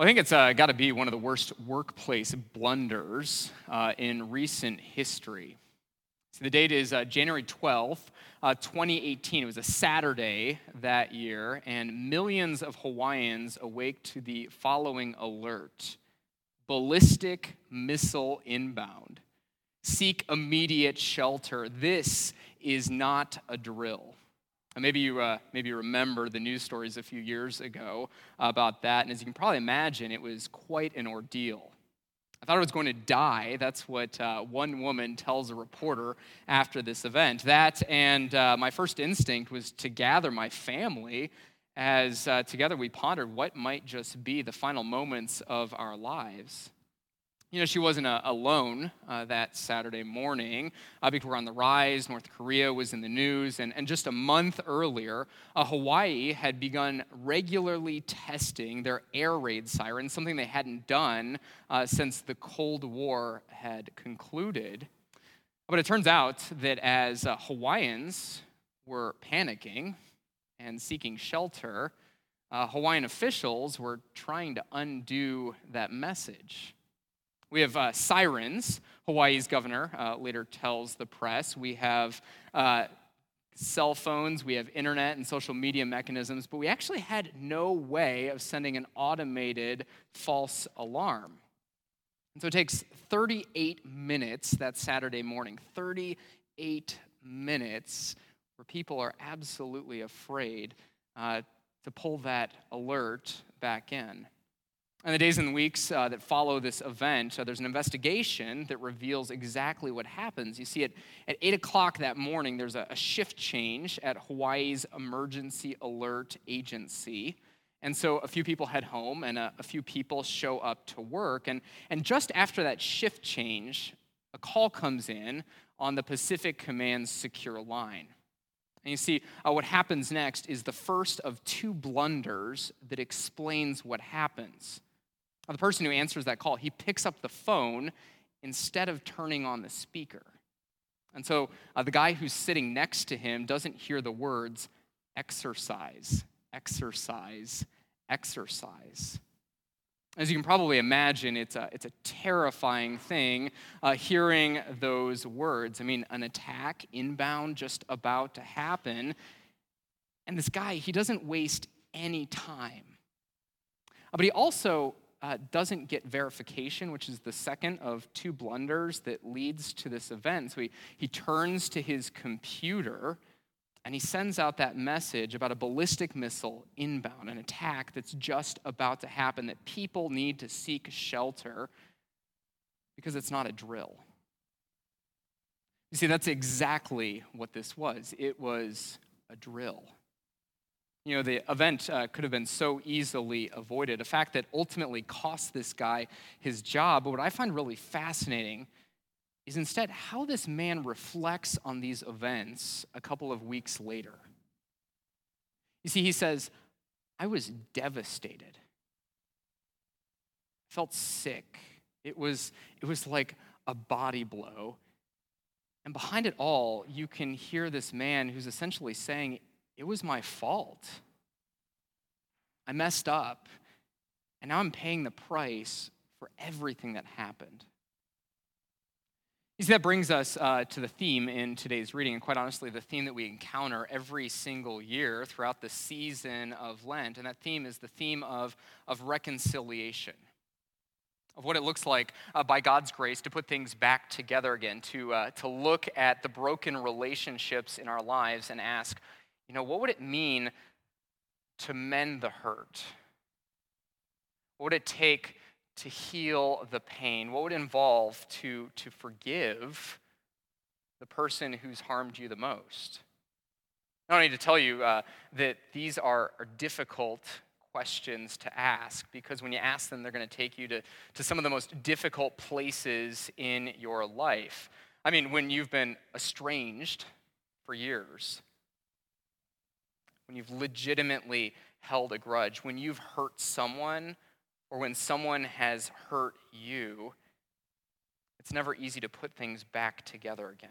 Well, I think it's uh, got to be one of the worst workplace blunders uh, in recent history. So the date is uh, January 12th, uh, 2018. It was a Saturday that year, and millions of Hawaiians awake to the following alert ballistic missile inbound. Seek immediate shelter. This is not a drill. Maybe you, uh, maybe you remember the news stories a few years ago about that. And as you can probably imagine, it was quite an ordeal. I thought I was going to die. That's what uh, one woman tells a reporter after this event. That and uh, my first instinct was to gather my family as uh, together we pondered what might just be the final moments of our lives. You know, she wasn't uh, alone uh, that Saturday morning. Uh, because we're on the rise. North Korea was in the news. And, and just a month earlier, uh, Hawaii had begun regularly testing their air raid sirens, something they hadn't done uh, since the Cold War had concluded. But it turns out that as uh, Hawaiians were panicking and seeking shelter, Hawaiian officials were trying to undo that message. We have uh, sirens, Hawaii's governor uh, later tells the press. We have uh, cell phones, we have internet and social media mechanisms, but we actually had no way of sending an automated false alarm. And so it takes 38 minutes that Saturday morning, 38 minutes where people are absolutely afraid uh, to pull that alert back in. In the days and weeks uh, that follow this event, uh, there's an investigation that reveals exactly what happens. You see, at, at 8 o'clock that morning, there's a, a shift change at Hawaii's Emergency Alert Agency. And so a few people head home and a, a few people show up to work. And, and just after that shift change, a call comes in on the Pacific Command's secure line. And you see, uh, what happens next is the first of two blunders that explains what happens the person who answers that call, he picks up the phone instead of turning on the speaker. And so uh, the guy who's sitting next to him doesn't hear the words exercise, exercise, exercise. As you can probably imagine, it's a, it's a terrifying thing uh, hearing those words. I mean, an attack inbound just about to happen. And this guy, he doesn't waste any time. But he also uh, doesn't get verification, which is the second of two blunders that leads to this event. So he, he turns to his computer and he sends out that message about a ballistic missile inbound, an attack that's just about to happen, that people need to seek shelter because it's not a drill. You see, that's exactly what this was. It was a drill. You know, the event uh, could have been so easily avoided, a fact that ultimately cost this guy his job. But what I find really fascinating is instead how this man reflects on these events a couple of weeks later. You see, he says, I was devastated. I felt sick. It was, it was like a body blow. And behind it all, you can hear this man who's essentially saying, it was my fault. I messed up, and now I'm paying the price for everything that happened. You see, that brings us uh, to the theme in today's reading, and quite honestly, the theme that we encounter every single year throughout the season of Lent. And that theme is the theme of, of reconciliation, of what it looks like uh, by God's grace to put things back together again, to, uh, to look at the broken relationships in our lives and ask, you know, what would it mean to mend the hurt? What would it take to heal the pain? What would it involve to, to forgive the person who's harmed you the most? I don't need to tell you uh, that these are, are difficult questions to ask because when you ask them, they're going to take you to, to some of the most difficult places in your life. I mean, when you've been estranged for years, when you've legitimately held a grudge, when you've hurt someone, or when someone has hurt you, it's never easy to put things back together again.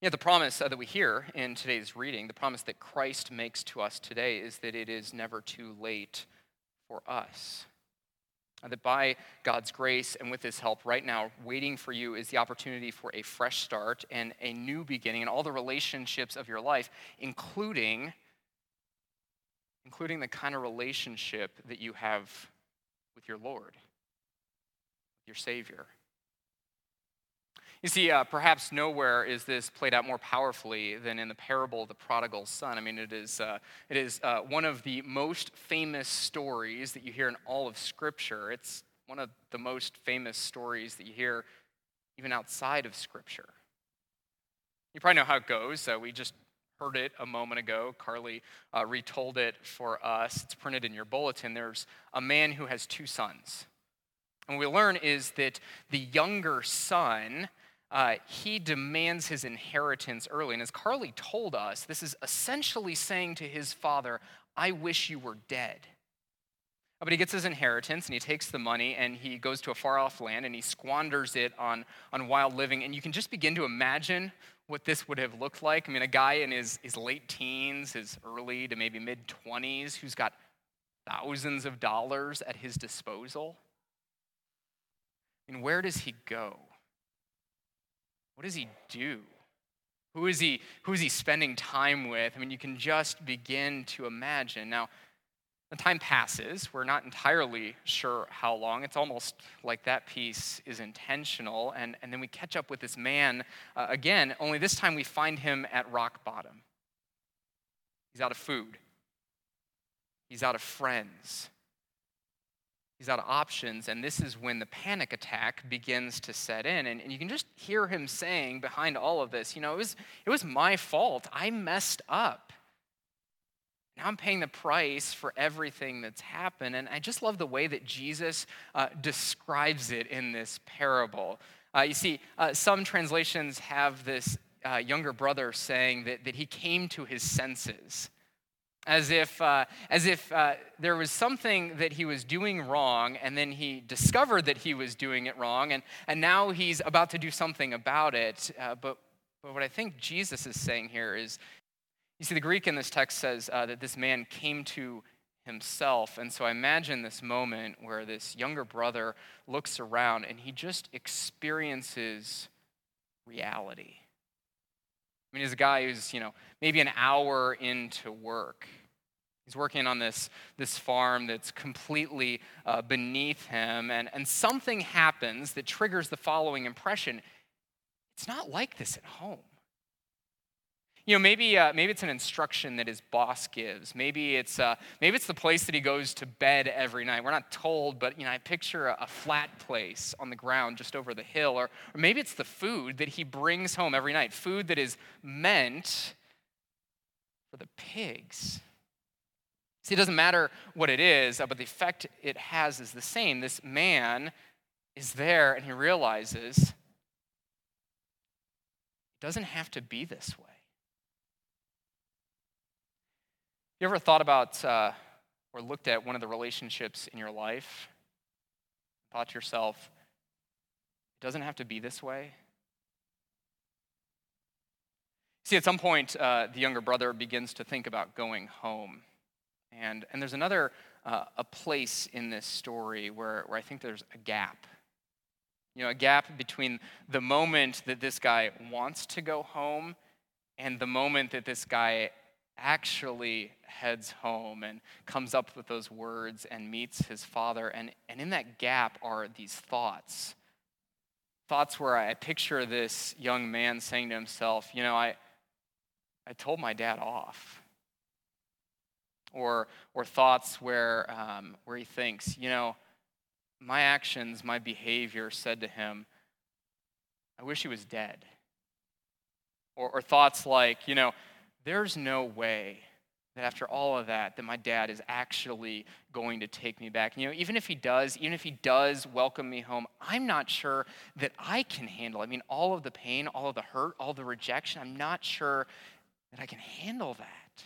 Yeah, the promise that we hear in today's reading, the promise that Christ makes to us today, is that it is never too late for us. That by God's grace and with His help, right now, waiting for you is the opportunity for a fresh start and a new beginning in all the relationships of your life, including, including the kind of relationship that you have with your Lord, your Savior. You see, uh, perhaps nowhere is this played out more powerfully than in the parable of the prodigal son. I mean, it is, uh, it is uh, one of the most famous stories that you hear in all of Scripture. It's one of the most famous stories that you hear even outside of Scripture. You probably know how it goes. Uh, we just heard it a moment ago. Carly uh, retold it for us. It's printed in your bulletin. There's a man who has two sons. And what we learn is that the younger son uh, he demands his inheritance early. And as Carly told us, this is essentially saying to his father, I wish you were dead. But he gets his inheritance and he takes the money and he goes to a far off land and he squanders it on, on wild living. And you can just begin to imagine what this would have looked like. I mean, a guy in his, his late teens, his early to maybe mid 20s, who's got thousands of dollars at his disposal. I mean, where does he go? What does he do? Who is he, who is he spending time with? I mean, you can just begin to imagine. Now, the time passes. We're not entirely sure how long. It's almost like that piece is intentional. And, and then we catch up with this man uh, again, only this time we find him at rock bottom. He's out of food, he's out of friends, he's out of options, and this is when the panic attack begins to set in. And, and, you can just hear him saying behind all of this, you know, it was, it was my fault. I messed up. Now I'm paying the price for everything that's happened. And I just love the way that Jesus uh, describes it in this parable. Uh, you see, uh, some translations have this uh, younger brother saying that, that he came to his senses as if, uh, as if uh, there was something that he was doing wrong, and then he discovered that he was doing it wrong, and, and now he's about to do something about it. Uh, but, but what I think Jesus is saying here is you see, the Greek in this text says uh, that this man came to himself. And so I imagine this moment where this younger brother looks around and he just experiences reality. I mean, he's a guy who's, you know, maybe an hour into work. He's working on this, this farm that's completely uh, beneath him, and, and something happens that triggers the following impression it's not like this at home. You know, maybe, uh, maybe it's an instruction that his boss gives. Maybe it's, uh, maybe it's the place that he goes to bed every night. We're not told, but you know, I picture a, a flat place on the ground just over the hill. Or, or maybe it's the food that he brings home every night, food that is meant for the pigs. See, it doesn't matter what it is, uh, but the effect it has is the same. This man is there and he realizes it doesn't have to be this way. You ever thought about uh, or looked at one of the relationships in your life? Thought to yourself, it doesn't have to be this way? See, at some point, uh, the younger brother begins to think about going home. And, and there's another uh, a place in this story where, where I think there's a gap. You know, a gap between the moment that this guy wants to go home and the moment that this guy actually heads home and comes up with those words and meets his father. And, and in that gap are these thoughts. Thoughts where I picture this young man saying to himself, You know, I, I told my dad off. Or, or thoughts where, um, where he thinks, You know, my actions, my behavior said to him, I wish he was dead. Or, or thoughts like, You know, there's no way that after all of that that my dad is actually going to take me back. You know even if he does even if he does welcome me home i'm not sure that i can handle i mean all of the pain all of the hurt all the rejection i'm not sure that i can handle that.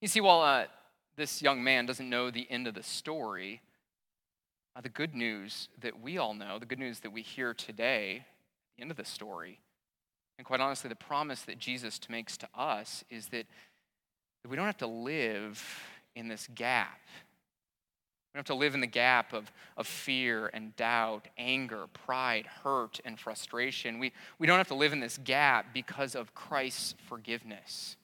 You see while uh, this young man doesn't know the end of the story uh, the good news that we all know the good news that we hear today the end of the story and quite honestly, the promise that Jesus makes to us is that, we don't have to live in this gap. We don't have to live in the gap of, of fear and doubt, anger, pride, hurt, and frustration. We, we don't have to live in this gap because of Christ's forgiveness.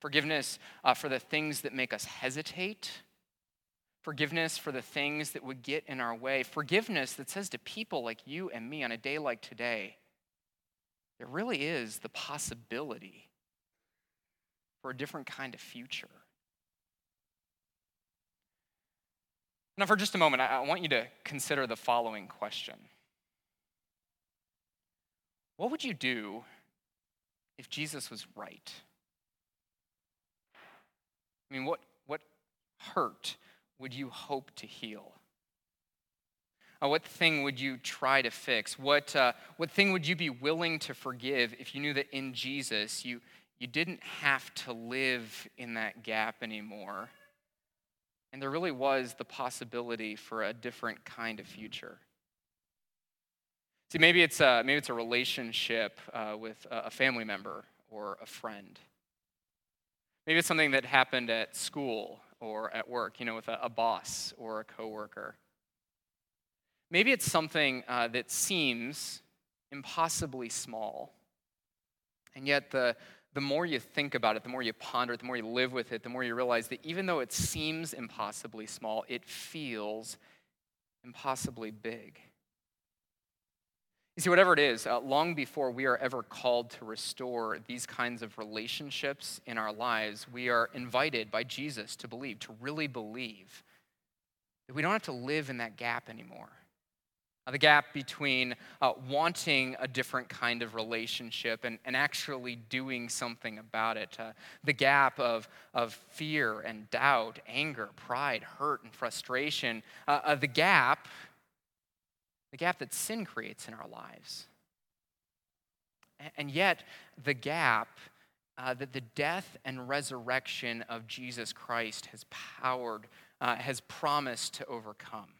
Forgiveness uh, for the things that make us hesitate. Forgiveness for the things that would get in our way. Forgiveness that says to people like you and me on a day like today, there really is the possibility for a different kind of future. Now, for just a moment, I want you to consider the following question What would you do if Jesus was right? I mean, what, what hurt would you hope to heal? Uh, what thing would you try to fix? What, uh, what thing would you be willing to forgive if you knew that in Jesus you, you didn't have to live in that gap anymore? And there really was the possibility for a different kind of future. See, maybe it's a, maybe it's a relationship uh, with a family member or a friend. Maybe it's something that happened at school or at work, you know, with a, a boss or a coworker. Maybe it's something uh, that seems impossibly small, and yet the, the more you think about it, the more you ponder it, the more you live with it, the more you realize that even though it seems impossibly small, it feels impossibly big. You see, whatever it is, uh, long before we are ever called to restore these kinds of relationships in our lives, we are invited by Jesus to believe, to really believe that we don't have to live in that gap anymore. Uh, the gap between uh, wanting a different kind of relationship and, and actually doing something about it. Uh, the gap of, of fear and doubt, anger, pride, hurt, and frustration. Uh, uh, the gap the gap that sin creates in our lives. And yet, the gap uh, that the death and resurrection of Jesus Christ has powered, has promised to overcome.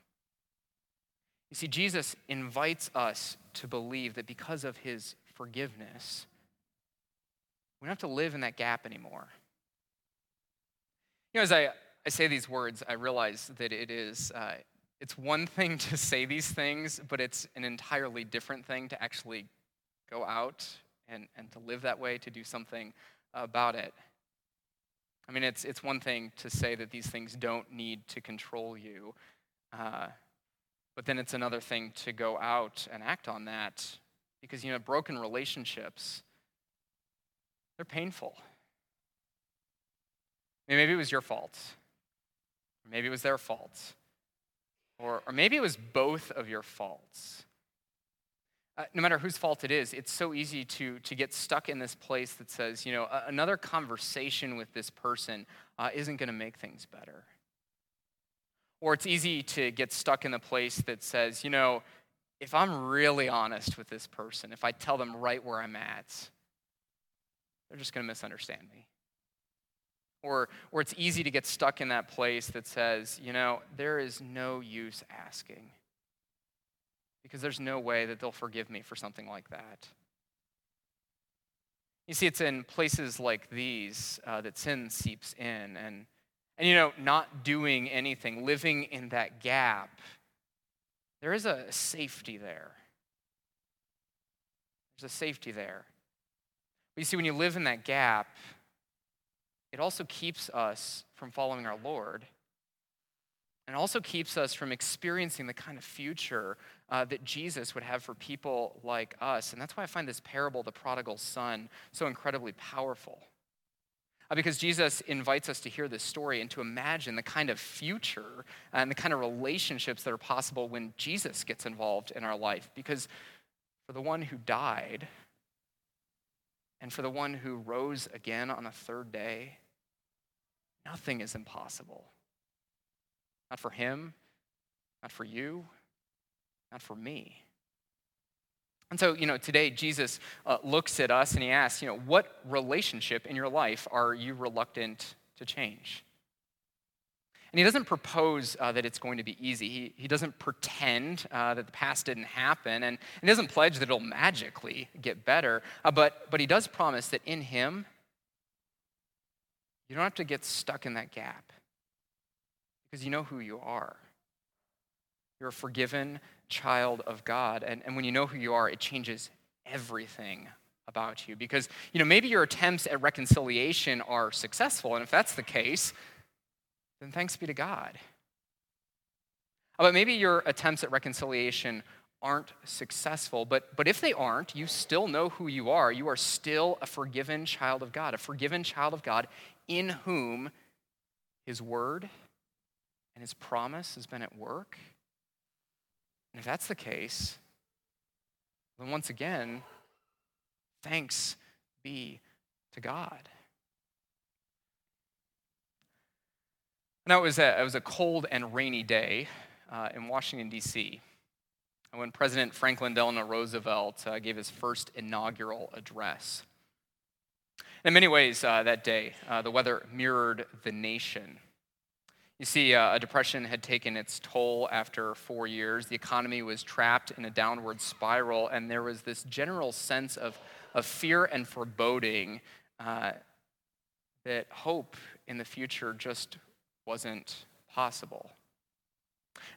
You see, Jesus invites us to believe that because of his forgiveness, we don't have to live in that gap anymore. You know, as I, I say these words, I realize that it is, uh, it's one thing to say these things, but it's an entirely different thing to actually go out and, and to live that way, to do something about it. I mean, it's, it's one thing to say that these things don't need to control you, uh, but then it's another thing to go out and act on that because, you know, broken relationships, they're painful. Maybe it was your fault, maybe it was their fault. Or, or maybe it was both of your faults. Uh, no matter whose fault it is, it's so easy to, to get stuck in this place that says, you know, another conversation with this person uh, isn't going to make things better. Or it's easy to get stuck in the place that says, you know, if I'm really honest with this person, if I tell them right where I'm at, they're just going to misunderstand me. Or, or it's easy to get stuck in that place that says, you know, there is no use asking because there's no way that they'll forgive me for something like that. You see, it's in places like these uh, that sin seeps in. And, and, you know, not doing anything, living in that gap, there is a safety there. There's a safety there. But you see, when you live in that gap, it also keeps us from following our Lord and also keeps us from experiencing the kind of future uh, that Jesus would have for people like us. And that's why I find this parable, the prodigal son, so incredibly powerful. Uh, because Jesus invites us to hear this story and to imagine the kind of future and the kind of relationships that are possible when Jesus gets involved in our life. Because for the one who died and for the one who rose again on the third day, Nothing is impossible. Not for him, not for you, not for me. And so, you know, today Jesus uh, looks at us and he asks, you know, what relationship in your life are you reluctant to change? And he doesn't propose uh, that it's going to be easy. He, he doesn't pretend uh, that the past didn't happen, and, and he doesn't pledge that it'll magically get better. Uh, but, but he does promise that in him, you don't have to get stuck in that gap. because you know who you are. You're a forgiven child of God. And, and when you know who you are, it changes everything about you. Because, you know, maybe your attempts at reconciliation are successful. And if that's the case, then thanks be to God. Uh, but maybe your attempts at reconciliation aren't successful. But, but if they aren't, you still know who you are. You are still a forgiven child of God, a forgiven child of God in whom his word and his promise has been at work. And if that's the case, then once again, thanks be to God. Now, it was a, it was a cold and rainy day uh, in Washington, D.C., when President Franklin Delano Roosevelt uh, gave his first inaugural address. In many ways, uh, that day, uh, the weather mirrored the nation. You see, uh, a depression had taken its toll after four years. The economy was trapped in a downward spiral, and there was this general sense of, of fear and foreboding uh, that hope in the future just wasn't possible.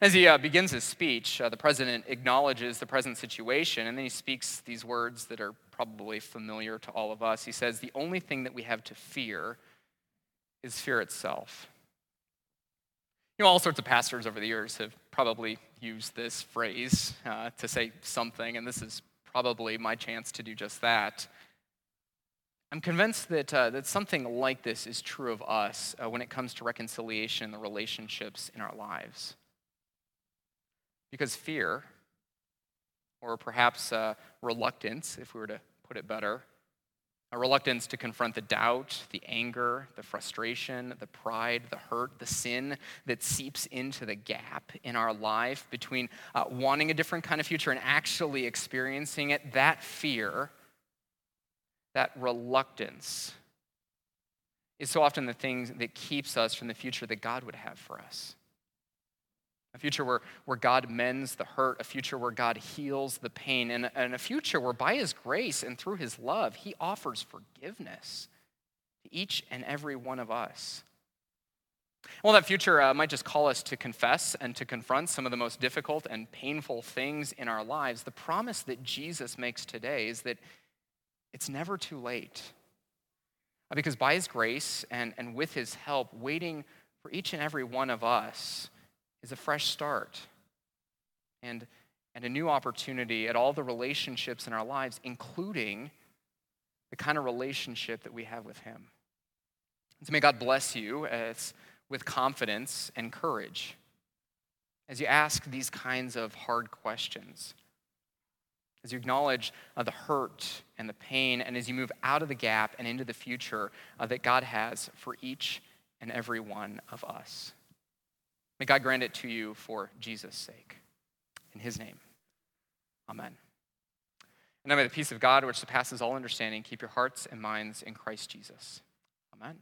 As he uh, begins his speech, uh, the president acknowledges the present situation, and then he speaks these words that are probably familiar to all of us. He says, The only thing that we have to fear is fear itself. You know, all sorts of pastors over the years have probably used this phrase uh, to say something, and this is probably my chance to do just that. I'm convinced that, uh, that something like this is true of us uh, when it comes to reconciliation and the relationships in our lives. Because fear, or perhaps uh, reluctance, if we were to put it better, a reluctance to confront the doubt, the anger, the frustration, the pride, the hurt, the sin that seeps into the gap in our life between uh, wanting a different kind of future and actually experiencing it. That fear, that reluctance, is so often the thing that keeps us from the future that God would have for us a future where, where God mends the hurt, a future where God heals the pain, and, and a future where by His grace and through His love, He offers forgiveness to each and every one of us. Well, that future uh, might just call us to confess and to confront some of the most difficult and painful things in our lives. The promise that Jesus makes today is that it's never too late. Because by His grace and, and with His help, waiting for each and every one of us is a fresh start and, and a new opportunity at all the relationships in our lives, including the kind of relationship that we have with Him. So may God bless you as, with confidence and courage as you ask these kinds of hard questions, as you acknowledge uh, the hurt and the pain, and as you move out of the gap and into the future uh, that God has for each and every one of us. May God grant it to you for Jesus' sake. In his name, amen. And now may the peace of God, which surpasses all understanding, keep your hearts and minds in Christ Jesus. Amen.